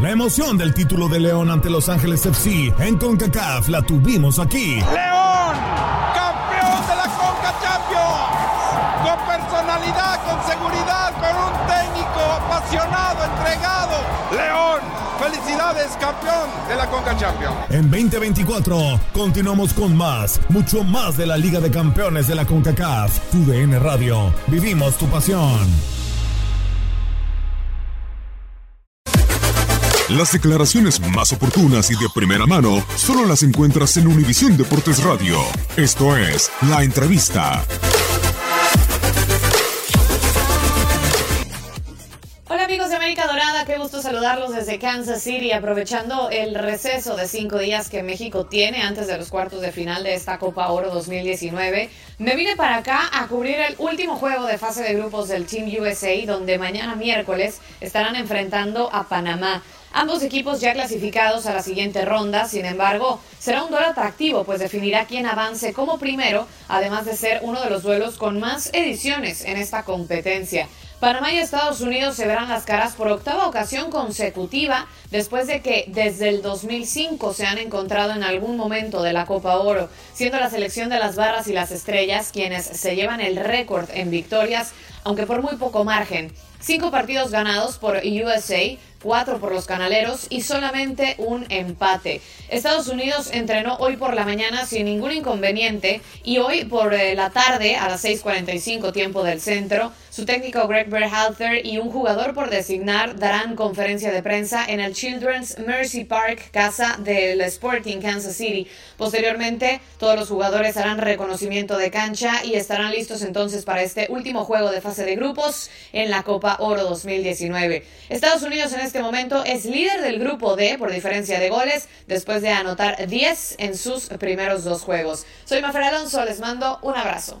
La emoción del título de León ante Los Ángeles FC en CONCACAF la tuvimos aquí. León, campeón de la Conca Champions, con personalidad, con seguridad, con un técnico apasionado, entregado. León, felicidades, campeón de la Conca Champions. En 2024 continuamos con más, mucho más de la Liga de Campeones de la CONCACAF. Tu DN Radio. Vivimos tu pasión. Las declaraciones más oportunas y de primera mano solo las encuentras en Univisión Deportes Radio. Esto es La Entrevista. Qué gusto saludarlos desde Kansas City, aprovechando el receso de cinco días que México tiene antes de los cuartos de final de esta Copa Oro 2019. Me vine para acá a cubrir el último juego de fase de grupos del Team USA, donde mañana miércoles estarán enfrentando a Panamá. Ambos equipos ya clasificados a la siguiente ronda, sin embargo, será un duelo atractivo, pues definirá quién avance como primero, además de ser uno de los duelos con más ediciones en esta competencia. Panamá y Estados Unidos se verán las caras por octava ocasión consecutiva después de que desde el 2005 se han encontrado en algún momento de la Copa Oro, siendo la selección de las barras y las estrellas quienes se llevan el récord en victorias, aunque por muy poco margen. Cinco partidos ganados por USA, cuatro por los canaleros y solamente un empate. Estados Unidos entrenó hoy por la mañana sin ningún inconveniente y hoy por eh, la tarde a las 6.45 tiempo del centro, su técnico Greg Berhalter y un jugador por designar darán conferencia de prensa en el Children's Mercy Park, casa del Sporting Kansas City. Posteriormente, todos los jugadores harán reconocimiento de cancha y estarán listos entonces para este último juego de de grupos en la Copa Oro 2019. Estados Unidos en este momento es líder del grupo D por diferencia de goles después de anotar 10 en sus primeros dos juegos. Soy Mafer Alonso, les mando un abrazo.